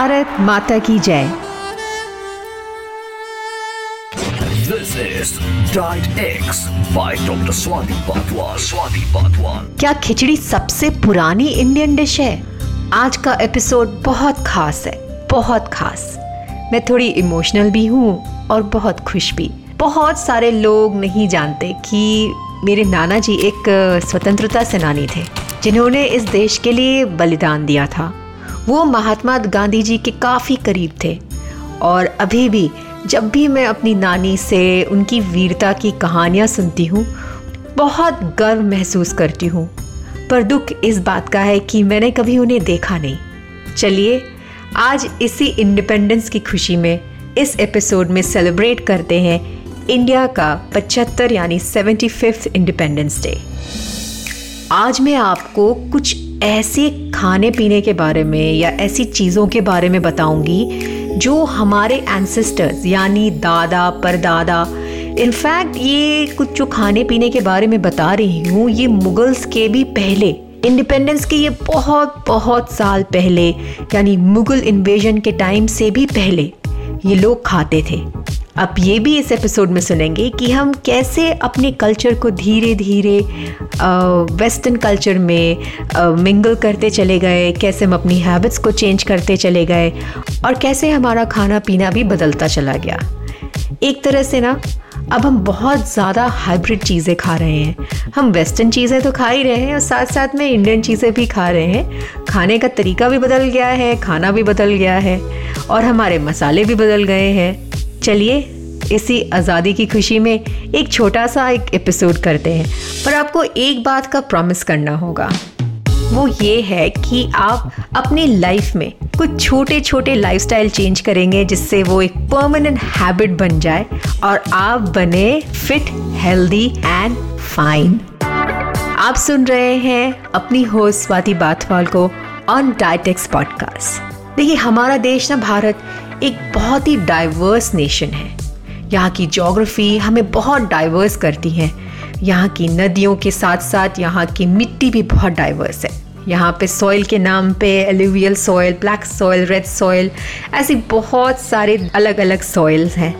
भारत माता की जय This is Diet X by Dr. Swati Patwal. Swati Patwal. क्या खिचड़ी सबसे पुरानी इंडियन डिश है आज का एपिसोड बहुत खास है बहुत खास मैं थोड़ी इमोशनल भी हूँ और बहुत खुश भी बहुत सारे लोग नहीं जानते कि मेरे नाना जी एक स्वतंत्रता सेनानी थे जिन्होंने इस देश के लिए बलिदान दिया था वो महात्मा गांधी जी के काफ़ी करीब थे। और अभी भी जब भी मैं अपनी नानी से उनकी वीरता की कहानियाँ सुनती हूँ, बहुत गर्व महसूस करती हूँ। पर दुख इस बात का है कि मैंने कभी उन्हें देखा नहीं। चलिए, आज इसी इंडिपेंडेंस की खुशी में इस एपिसोड में सेलिब्रेट करते हैं इंडिया का 75 यानी सेवेंटी फिफ्थ इंडिपेंडेंस डे। आज मैं आपको कुछ ऐसे खाने पीने के बारे में या ऐसी चीज़ों के बारे में बताऊँगी जो हमारे एंसेस्टर्स यानी दादा, परदादा इनफैक्ट ये कुछ जो खाने पीने के बारे में बता रही हूँ, ये मुगल्स के भी पहले इंडिपेंडेंस के ये बहुत बहुत साल पहले, यानी मुगल इन्वेजन के टाइम से भी पहले ये लोग खाते थे। अब ये भी इस एपिसोड में सुनेंगे कि हम कैसे अपने कल्चर को धीरे धीरे वेस्टर्न कल्चर में मिंगल करते चले गए, कैसे हम अपनी हैबिट्स को चेंज करते चले गए और कैसे हमारा खाना पीना भी बदलता चला गया। एक तरह से ना, अब हम बहुत ज़्यादा हाइब्रिड चीज़ें खा रहे हैं। हम वेस्टर्न चीज़ें तो खा ही रहे हैं और साथ साथ में इंडियन चीज़ें भी खा रहे हैं। खाने का तरीका भी बदल गया है, खाना भी बदल गया है और हमारे मसाले भी बदल गए हैं। चलिए इसी आज़ादी की खुशी में एक छोटा सा एक एपिसोड करते हैं। पर आपको एक बात का प्रॉमिस करना होगा। वो ये है कि आप अपनी लाइफ में कुछ छोटे छोटे लाइफस्टाइल चेंज करेंगे जिससे वो एक परमानेंट हैबिट बन जाए और आप बने फिट हेल्दी एंड फाइन आप सुन रहे हैं अपनी होस्ट स्वाति बाथवाल को ऑन डाइटेक्स पॉडकास्ट देखिए, हमारा देश ना भारत एक बहुत ही डाइवर्स नेशन है। यहाँ की जोग्राफ़ी हमें बहुत डाइवर्स करती है। यहाँ की नदियों के साथ साथ यहाँ की मिट्टी भी बहुत डाइवर्स है। यहाँ पे सॉइल के नाम पे alluvial soil black soil red soil ऐसी बहुत सारे अलग अलग सॉइल्स हैं।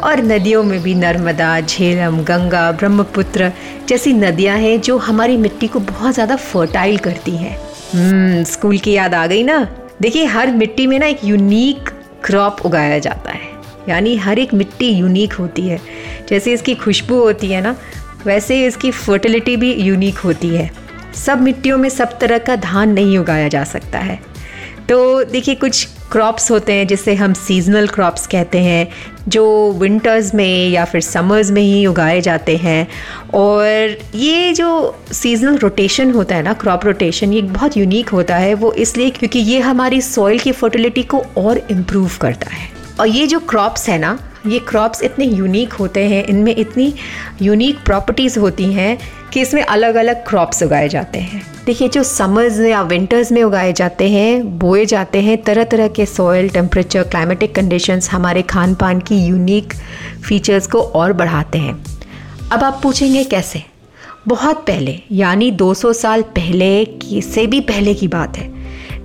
और नदियों में भी नर्मदा झेलम गंगा ब्रह्मपुत्र जैसी नदियाँ हैं जो हमारी मिट्टी को बहुत ज़्यादा फर्टाइल करती हैं। हम्म, स्कूल की याद आ गई ना? देखिए हर मिट्टी में ना एक यूनिक क्रॉप उगाया जाता है। यानी हर एक मिट्टी यूनिक होती है। जैसे इसकी खुशबू होती है ना, वैसे इसकी फर्टिलिटी भी यूनिक होती है। सब मिट्टियों में सब तरह का धान नहीं उगाया जा सकता है। तो देखिए, कुछ क्रॉप्स होते हैं जिसे हम सीजनल क्रॉप्स कहते हैं, जो विंटर्स में या फिर समर्स में ही उगाए जाते हैं। और ये जो सीजनल रोटेशन होता है ना क्रॉप रोटेशन ये बहुत यूनिक होता है। वो इसलिए क्योंकि ये हमारी सॉइल की फर्टिलिटी को और इम्प्रूव करता है। और ये जो क्रॉप्स है ना, ये क्रॉप्स इतने यूनिक होते हैं, इनमें इतनी यूनिक प्रॉपर्टीज़ होती हैं कि इसमें अलग अलग क्रॉप्स उगाए जाते हैं। देखिए, जो समर्स या विंटर्स में उगाए जाते हैं, बोए जाते हैं तरह तरह के सॉयल टेम्परेचर क्लाइमेटिक कंडीशंस हमारे खान पान की यूनिक फीचर्स को और बढ़ाते हैं। अब आप पूछेंगे कैसे? बहुत पहले, यानी 200 साल पहले से भी पहले की बात है।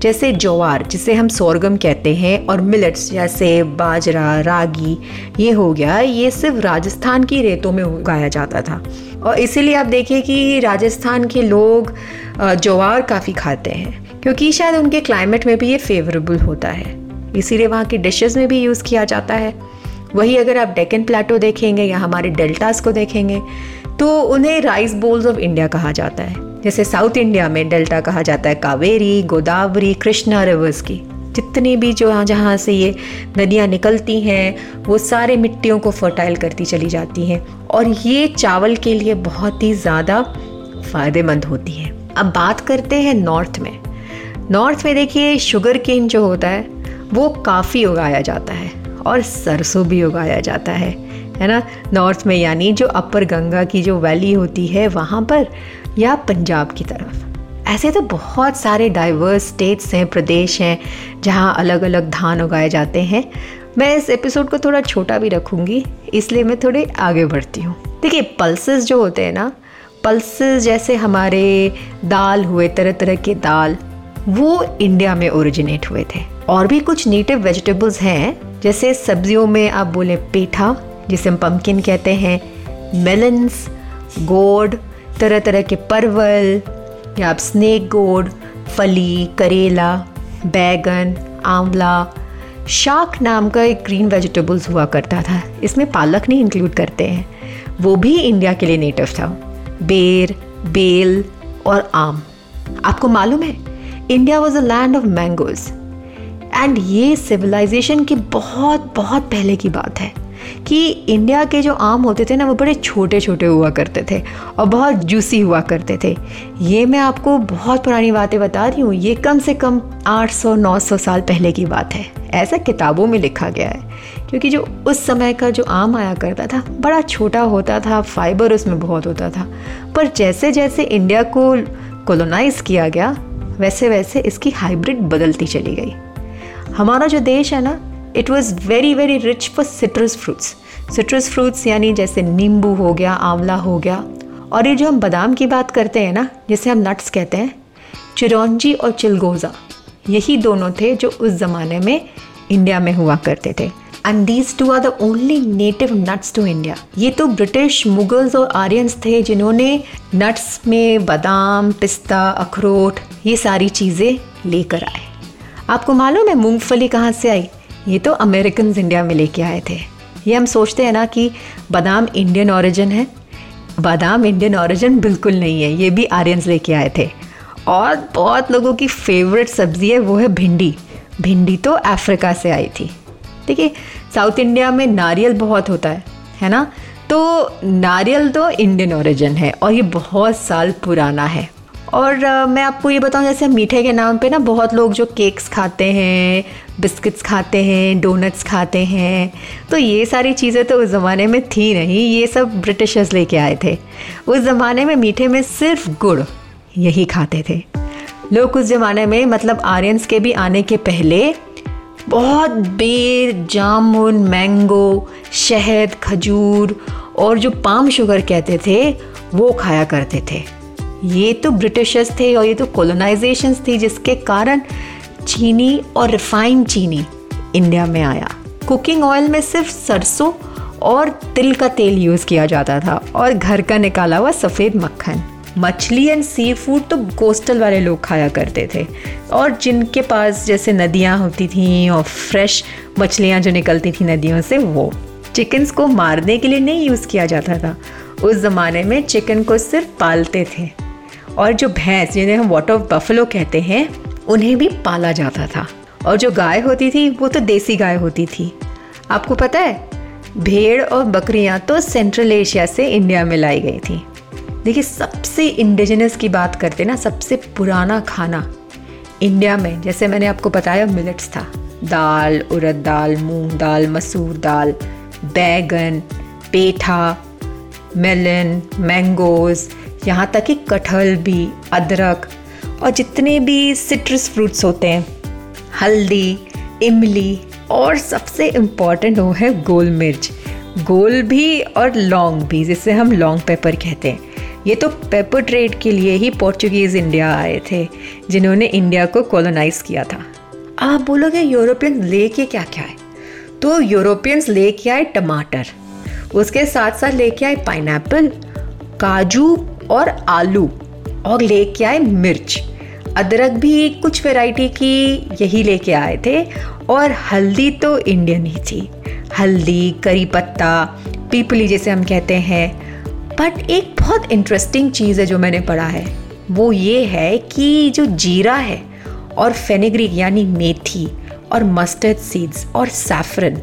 जैसे ज्वार, जिसे हम सोरगम कहते हैं, और मिलेट्स जैसे बाजरा, रागी, ये हो गया, ये सिर्फ़ राजस्थान की रेतों में उगाया जाता था। और इसीलिए आप देखिए कि राजस्थान के लोग ज्वार काफ़ी खाते हैं, क्योंकि शायद उनके क्लाइमेट में भी ये फेवरेबल होता है। इसीलिए वहाँ की डिशेस में भी यूज़ किया जाता है। वही अगर आप डेकन प्लेटो देखेंगे या हमारे डेल्टास को देखेंगे तो उन्हें राइस बोल्स ऑफ़ इंडिया कहा जाता है। जैसे साउथ इंडिया में डेल्टा कहा जाता है, कावेरी, गोदावरी, कृष्णा रिवर्स की। जितनी भी जो जहाँ से ये नदियाँ निकलती हैं, वो सारे मिट्टियों को फर्टाइल करती चली जाती हैं और ये चावल के लिए बहुत ही ज़्यादा फ़ायदेमंद होती है। अब बात करते हैं नॉर्थ में। नॉर्थ में देखिए शुगर केन जो होता है, वो काफ़ी उगाया जाता है और सरसों भी उगाया जाता है। है ना? नॉर्थ में यानी जो अपर गंगा की जो वैली होती है, वहाँ पर या पंजाब की तरफ़? ऐसे तो बहुत सारे डाइवर्स स्टेट्स हैं, प्रदेश हैं, जहाँ अलग अलग धान उगाए जाते हैं। मैं इस एपिसोड को थोड़ा छोटा भी रखूँगी, इसलिए मैं थोड़े आगे बढ़ती हूँ। देखिए पल्सेस जो होते हैं ना पल्सेस जैसे हमारे दाल हुए तरह तरह के दाल, वो इंडिया में ओरिजिनेट हुए थे। और भी कुछ नेटिव वेजिटेबल्स हैं, जैसे सब्जियों में आप बोले पेठा, जिसे हम पम्पकिन कहते हैं मेलन्स गोड तरह तरह के परवल, या आप स्नेक गोड फली, करेला, बैगन, आंवला, शाक नाम का एक ग्रीन वेजिटेबल्स हुआ करता था। इसमें पालक नहीं इंक्लूड करते हैं। वो भी इंडिया के लिए नेटिव था। बेर, बेल और आम। आपको मालूम है India was a land of mangoes and ये सिविलाइजेशन की बहुत बहुत पहले की बात है। कि इंडिया के जो आम होते थे ना, वो बड़े छोटे छोटे हुआ करते थे और बहुत जूसी हुआ करते थे। ये मैं आपको बहुत पुरानी बातें बता रही हूँ। ये कम से कम 800-900 साल पहले की बात है। ऐसा किताबों में लिखा गया है। क्योंकि जो उस समय का जो आम आया करता था, बड़ा छोटा होता था फाइबर उसमें बहुत होता था। पर जैसे जैसे इंडिया को कोलोनाइज किया गया वैसे वैसे इसकी हाइब्रिड बदलती चली गई। हमारा जो देश है ना it was very very rich for citrus fruits citrus fruits यानी जैसे नींबू हो गया, आंवला हो गया। और ये जो हम बादाम की बात करते हैं ना, जिसे हम नट्स कहते हैं, चिरौंजी और चिलगोज़ा, यही दोनों थे जो उस ज़माने में इंडिया में हुआ करते थे। And these two are the only native nuts to India ये तो ब्रिटिश मुगल्स और आर्यंस थे जिन्होंने नट्स में बादाम, पिस्ता, अखरोट, ये सारी चीज़ें लेकर आए। आपको मालूम है मूंगफली कहाँ से आई? ये तो अमेरिकन इंडिया में लेके आए थे। ये हम सोचते हैं ना कि बादाम इंडियन ओरिजिन है। बादाम इंडियन ओरिजिन बिल्कुल नहीं है, ये भी आर्यंस लेके आए थे। और बहुत लोगों की फेवरेट सब्ज़ी है, वो है भिंडी। भिंडी तो अफ्रीका से आई थी। देखिए साउथ इंडिया में नारियल बहुत होता है है ना? तो नारियल तो इंडियन ओरिजिन है और ये बहुत साल पुराना है। और मैं आपको ये बताऊँ, जैसे मीठे के नाम पे ना बहुत लोग जो केक्स खाते हैं बिस्किट्स खाते हैं डोनट्स खाते हैं तो ये सारी चीज़ें तो उस ज़माने में थी नहीं, ये सब ब्रिटिशर्स लेके आए थे। उस ज़माने में मीठे में सिर्फ़ गुड़ यही खाते थे। लोग उस ज़माने में मतलब आर्यंस के भी आने के पहले, बहुत बेर, जामुन, मैंगो, शहद, खजूर और जो पाम शुगर कहते थे, वो खाया करते थे। ये तो ब्रिटिशर्स थे और ये तो कोलोनाइजेशन थी, जिसके कारण चीनी और रिफाइंड चीनी इंडिया में आया। कुकिंग ऑयल में सिर्फ़ सरसों और तिल का तेल यूज़ किया जाता था और घर का निकाला हुआ सफ़ेद मक्खन। मछली एंड सी फ़ूड तो कोस्टल वाले लोग खाया करते थे। और जिनके पास जैसे नदियाँ होती थी और फ्रेश मछलियाँ जो निकलती थी नदियों से, वो चिकन्स को मारने के लिए नहीं यूज़ किया जाता था। उस ज़माने में चिकन को सिर्फ़ पालते थे। और जो भैंस, जिन्हें हम वाटर बफलो कहते हैं, उन्हें भी पाला जाता था। और जो गाय होती थी, वो तो देसी गाय होती थी। आपको पता है, भेड़ और बकरियाँ तो सेंट्रल एशिया से इंडिया में लाई गई थी। देखिए, सबसे इंडिजिनस की बात करते ना, सबसे पुराना खाना इंडिया में, जैसे मैंने आपको बताया मिलेट्स था। दाल, उड़द दाल, मूंग दाल, मसूर दाल, बैगन, पेठा मेलन मैंगोज़ यहाँ तक कि कटहल भी, अदरक और जितने भी सिट्रस फ्रूट्स होते हैं, हल्दी, इमली और सबसे इंपॉर्टेंट वो है गोल मिर्च। गोल भी और लॉन्ग भी, जिसे हम लॉन्ग पेपर कहते हैं। ये तो पेपर ट्रेड के लिए ही पोर्चुगीज़ इंडिया आए थे, जिन्होंने इंडिया को कॉलोनाइज किया था। आप बोलोगे यूरोपियंस लेके क्या क्या है? तो यूरोपियंस ले लेके आए टमाटर, उसके साथ साथ लेके आए पाइन काजू और आलू और लेके आए मिर्च। अदरक भी कुछ वैरायटी की यही लेके आए थे और हल्दी तो इंडियन ही थी। हल्दी, करी पत्ता, पीपली जैसे हम कहते हैं। बट एक बहुत इंटरेस्टिंग चीज़ है जो मैंने पढ़ा है, वो ये है कि जो जीरा है और फेनेग्रिक यानी मेथी और मस्टर्ड सीड्स और सैफरन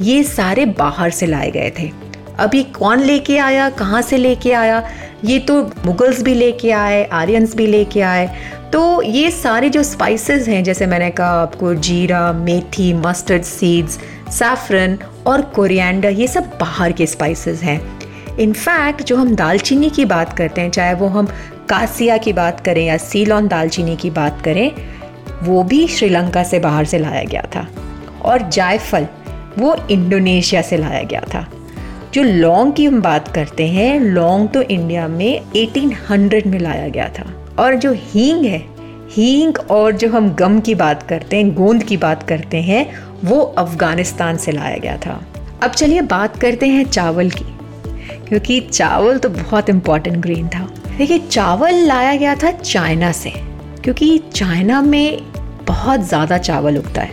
ये सारे बाहर से लाए गए थे। अभी कौन लेके आया, कहाँ से लेके आया? ये तो मुगल्स भी लेके आए आर्यंस भी लेके आए। तो ये सारे जो स्पाइसेस हैं, जैसे मैंने कहा आपको, जीरा, मेथी मस्टर्ड सीड्स सैफरन और कोरिएंडर ये सब बाहर के स्पाइसेस हैं। इनफैक्ट जो हम दालचीनी की बात करते हैं, चाहे वो हम कासिया की बात करें या सीलॉन दालचीनी की बात करें, वो भी श्रीलंका से बाहर से लाया गया था। और जायफल, वो इंडोनेशिया से लाया गया था। जो लौंग की हम बात करते हैं लौंग तो इंडिया में 1800 में लाया गया था। और जो हींग है, हींग और जो हम गम की बात करते हैं, गोंद की बात करते हैं, वो अफ़गानिस्तान से लाया गया था। अब चलिए बात करते हैं चावल की, क्योंकि चावल तो बहुत इंपॉर्टेंट ग्रेन था। देखिए, चावल लाया गया था चाइना से, क्योंकि चाइना में बहुत ज़्यादा चावल उगता है।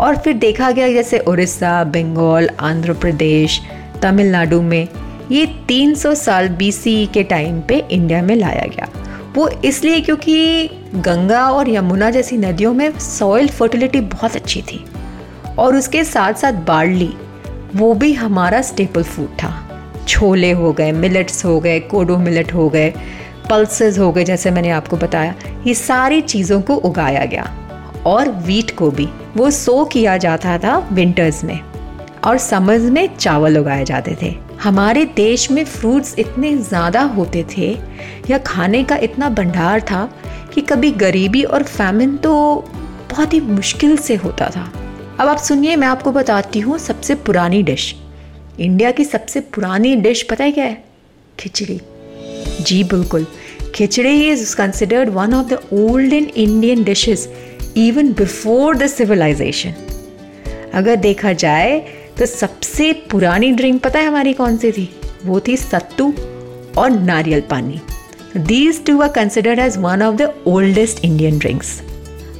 और फिर देखा गया, जैसे उड़ीसा, बंगाल, आंध्र प्रदेश तमिलनाडु में ये 300 साल बीसी के टाइम पे इंडिया में लाया गया। वो इसलिए क्योंकि गंगा और यमुना जैसी नदियों में सॉइल फर्टिलिटी बहुत अच्छी थी। और उसके साथ साथ बार्ली, वो भी हमारा स्टेपल फ़ूड था। छोले हो गए मिलेट्स हो गए, कोडो मिलेट हो गए पल्सेस हो गए, जैसे मैंने आपको बताया। ये सारी चीज़ों को उगाया गया। और वीट को भी। वो सो किया जाता था विंटर्स में। और समर्स में चावल उगाए जाते थे। हमारे देश में फ्रूट्स इतने ज़्यादा होते थे, या खाने का इतना भंडार था, कि कभी गरीबी और फैमिन तो बहुत ही मुश्किल से होता था। अब आप सुनिए, मैं आपको बताती हूँ सबसे पुरानी डिश इंडिया की सबसे पुरानी डिश पता है क्या है? खिचड़ी। जी, बिल्कुल। Khichdi is considered one of the old in Indian dishes even before the civilization अगर देखा जाए तो सबसे पुरानी ड्रिंक पता है हमारी कौन सी थी? वो थी सत्तू और नारियल पानी। These two are considered as one of the oldest Indian drinks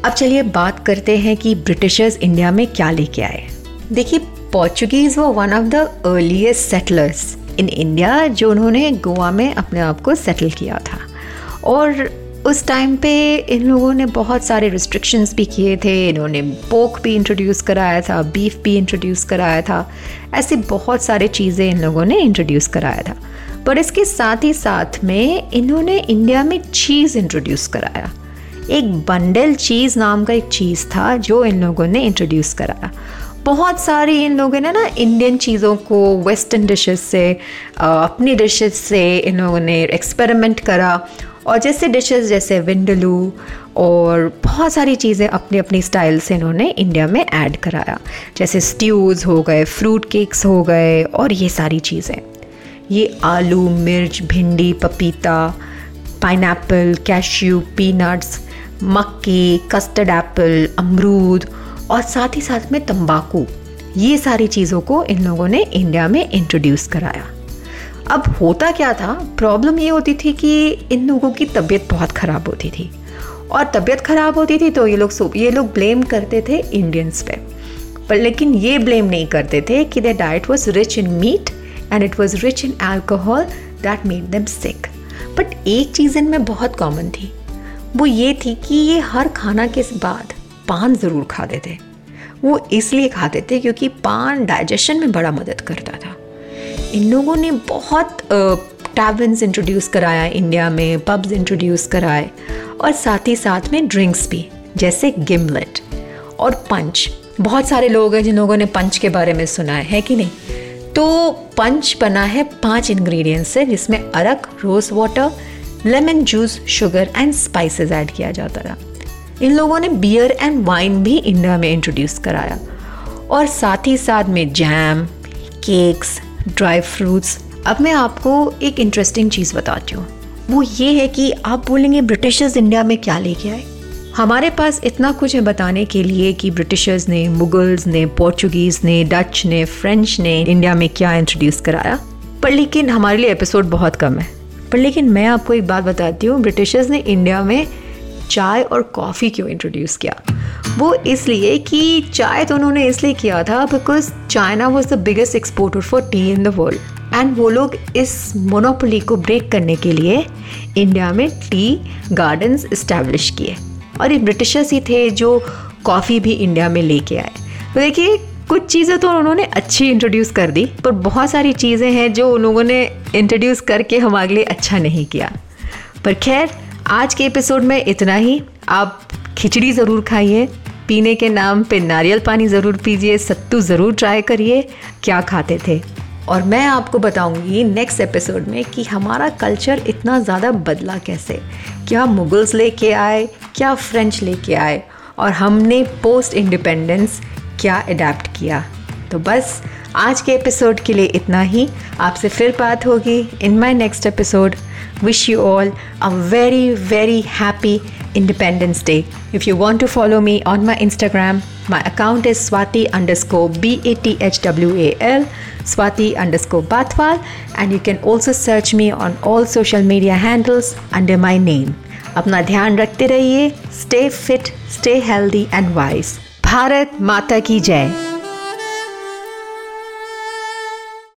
अब चलिए बात करते हैं कि ब्रिटिशर्स इंडिया में क्या लेके आए। देखिए पोर्चुगीज वो one of the earliest settlers in India जो उन्होंने गोवा में अपने आप को सेटल किया था। और उस टाइम पे इन लोगों ने बहुत सारे रिस्ट्रिक्शंस भी किए थे। इन्होंने पोक भी इंट्रोड्यूस कराया था बीफ भी इंट्रोड्यूस कराया था। ऐसी बहुत सारे चीज़ें इन लोगों ने इंट्रोड्यूस कराया था। पर इसके साथ ही साथ में इन्होंने इंडिया में चीज़ इंट्रोड्यूस कराया। एक बंडल चीज़ नाम का एक चीज़ था जो इन लोगों ने इंट्रोड्यूस कराया। बहुत सारी इन लोगों ने ना इंडियन चीज़ों को वेस्टर्न डिशेस से अपनी डिशेस से इन लोगों ने एक्सपेरिमेंट करा। और जैसे डिशेस जैसे विंडलू और बहुत सारी चीज़ें अपनी अपनी स्टाइल से इन्होंने इंडिया में ऐड कराया। जैसे स्ट्यूज़ हो गए फ्रूट केक्स हो गए और ये सारी चीज़ें। ये आलू, मिर्च, भिंडी, पपीता पाइन कैश्यू पीनट्स मक्की कस्टर्ड एप्पल अमरूद और साथ ही साथ में तंबाकू। ये सारी चीज़ों को इन लोगों ने इंडिया में इंट्रोड्यूस कराया। अब होता क्या था? प्रॉब्लम ये होती थी कि इन लोगों की तबीयत बहुत ख़राब होती थी। और तबीयत ख़राब होती थी तो ये लोग ये लोग ब्लेम करते थे इंडियंस पे। पर लेकिन ये ब्लेम नहीं करते थे कि the diet was rich in meat and it was rich in alcohol that made them sick but एक चीज़ इनमें बहुत कॉमन थी। वो ये थी कि ये हर खाना के बाद पान ज़रूर खाते थे। वो इसलिए खाते थे क्योंकि पान डाइजेशन में बड़ा मदद करता था। इन लोगों ने बहुत टैबन्स इंट्रोड्यूस कराया इंडिया में पब्स इंट्रोड्यूस कराए और साथ ही साथ में ड्रिंक्स भी जैसे गिमलेट और पंच बहुत सारे लोग हैं जिन लोगों ने पंच के बारे में सुना है, है कि नहीं? तो पंच बना है पाँच इंग्रेडिएंट्स से जिसमें अरक rose water lemon juice sugar and spices add किया जाता था। इन लोगों ने बियर एंड वाइन भी इंडिया में इंट्रोड्यूस कराया। और साथ ही साथ में जैम केक्स ड्राई फ्रूट्स। अब मैं आपको एक इंटरेस्टिंग चीज़ बताती हूँ। वो ये है कि आप बोलेंगे ब्रिटिशर्स इंडिया में क्या लेके आए? हमारे पास इतना कुछ है बताने के लिए कि ब्रिटिशर्स ने मुगल्स ने पोर्चुगीज़ ने डच ने फ्रेंच ने इंडिया में क्या इंट्रोड्यूस कराया। पर लेकिन हमारे लिए एपिसोड बहुत कम है। पर लेकिन मैं आपको एक बात बताती हूँ ब्रिटिशर्स ने इंडिया में चाय और कॉफ़ी क्यों इंट्रोड्यूस किया? वो इसलिए कि चाय तो उन्होंने इसलिए किया था because China was the biggest exporter for tea in the world and वो लोग इस मोनोपोली को ब्रेक करने के लिए इंडिया में टी गार्डन्स इस्टेब्लिश किए। और ये ब्रिटिशर्स ही थे जो कॉफ़ी भी इंडिया में लेके आए। तो देखिए, कुछ चीज़ें तो उन्होंने अच्छी इंट्रोड्यूस कर दी, पर बहुत सारी चीज़ें हैं जो उन लोगों ने इंट्रोड्यूस करके हमारे लिए अच्छा नहीं किया। पर खैर, आज के एपिसोड में इतना ही। आप खिचड़ी ज़रूर खाइए। पीने के नाम पे नारियल पानी ज़रूर पीजिए। सत्तू ज़रूर ट्राई करिए। क्या खाते थे? और मैं आपको बताऊँगी नेक्स्ट एपिसोड में कि हमारा कल्चर इतना ज़्यादा बदला कैसे। क्या मुगल्स लेके आए, क्या फ्रेंच लेके आए, और हमने पोस्ट इंडिपेंडेंस क्या अडेप्ट किया। तो बस, आज के एपिसोड के लिए इतना ही। आपसे फिर बात होगी in my next episode wish you all a very very happy Independence Day. If you want to follow me on my Instagram, my account is Swati underscore B A T H W A L, Swati underscore Bathwal, and you can also search me on all social media handles under my name. अपना ध्यान रखते रहिए stay fit stay healthy and wise Bharat Mata की जय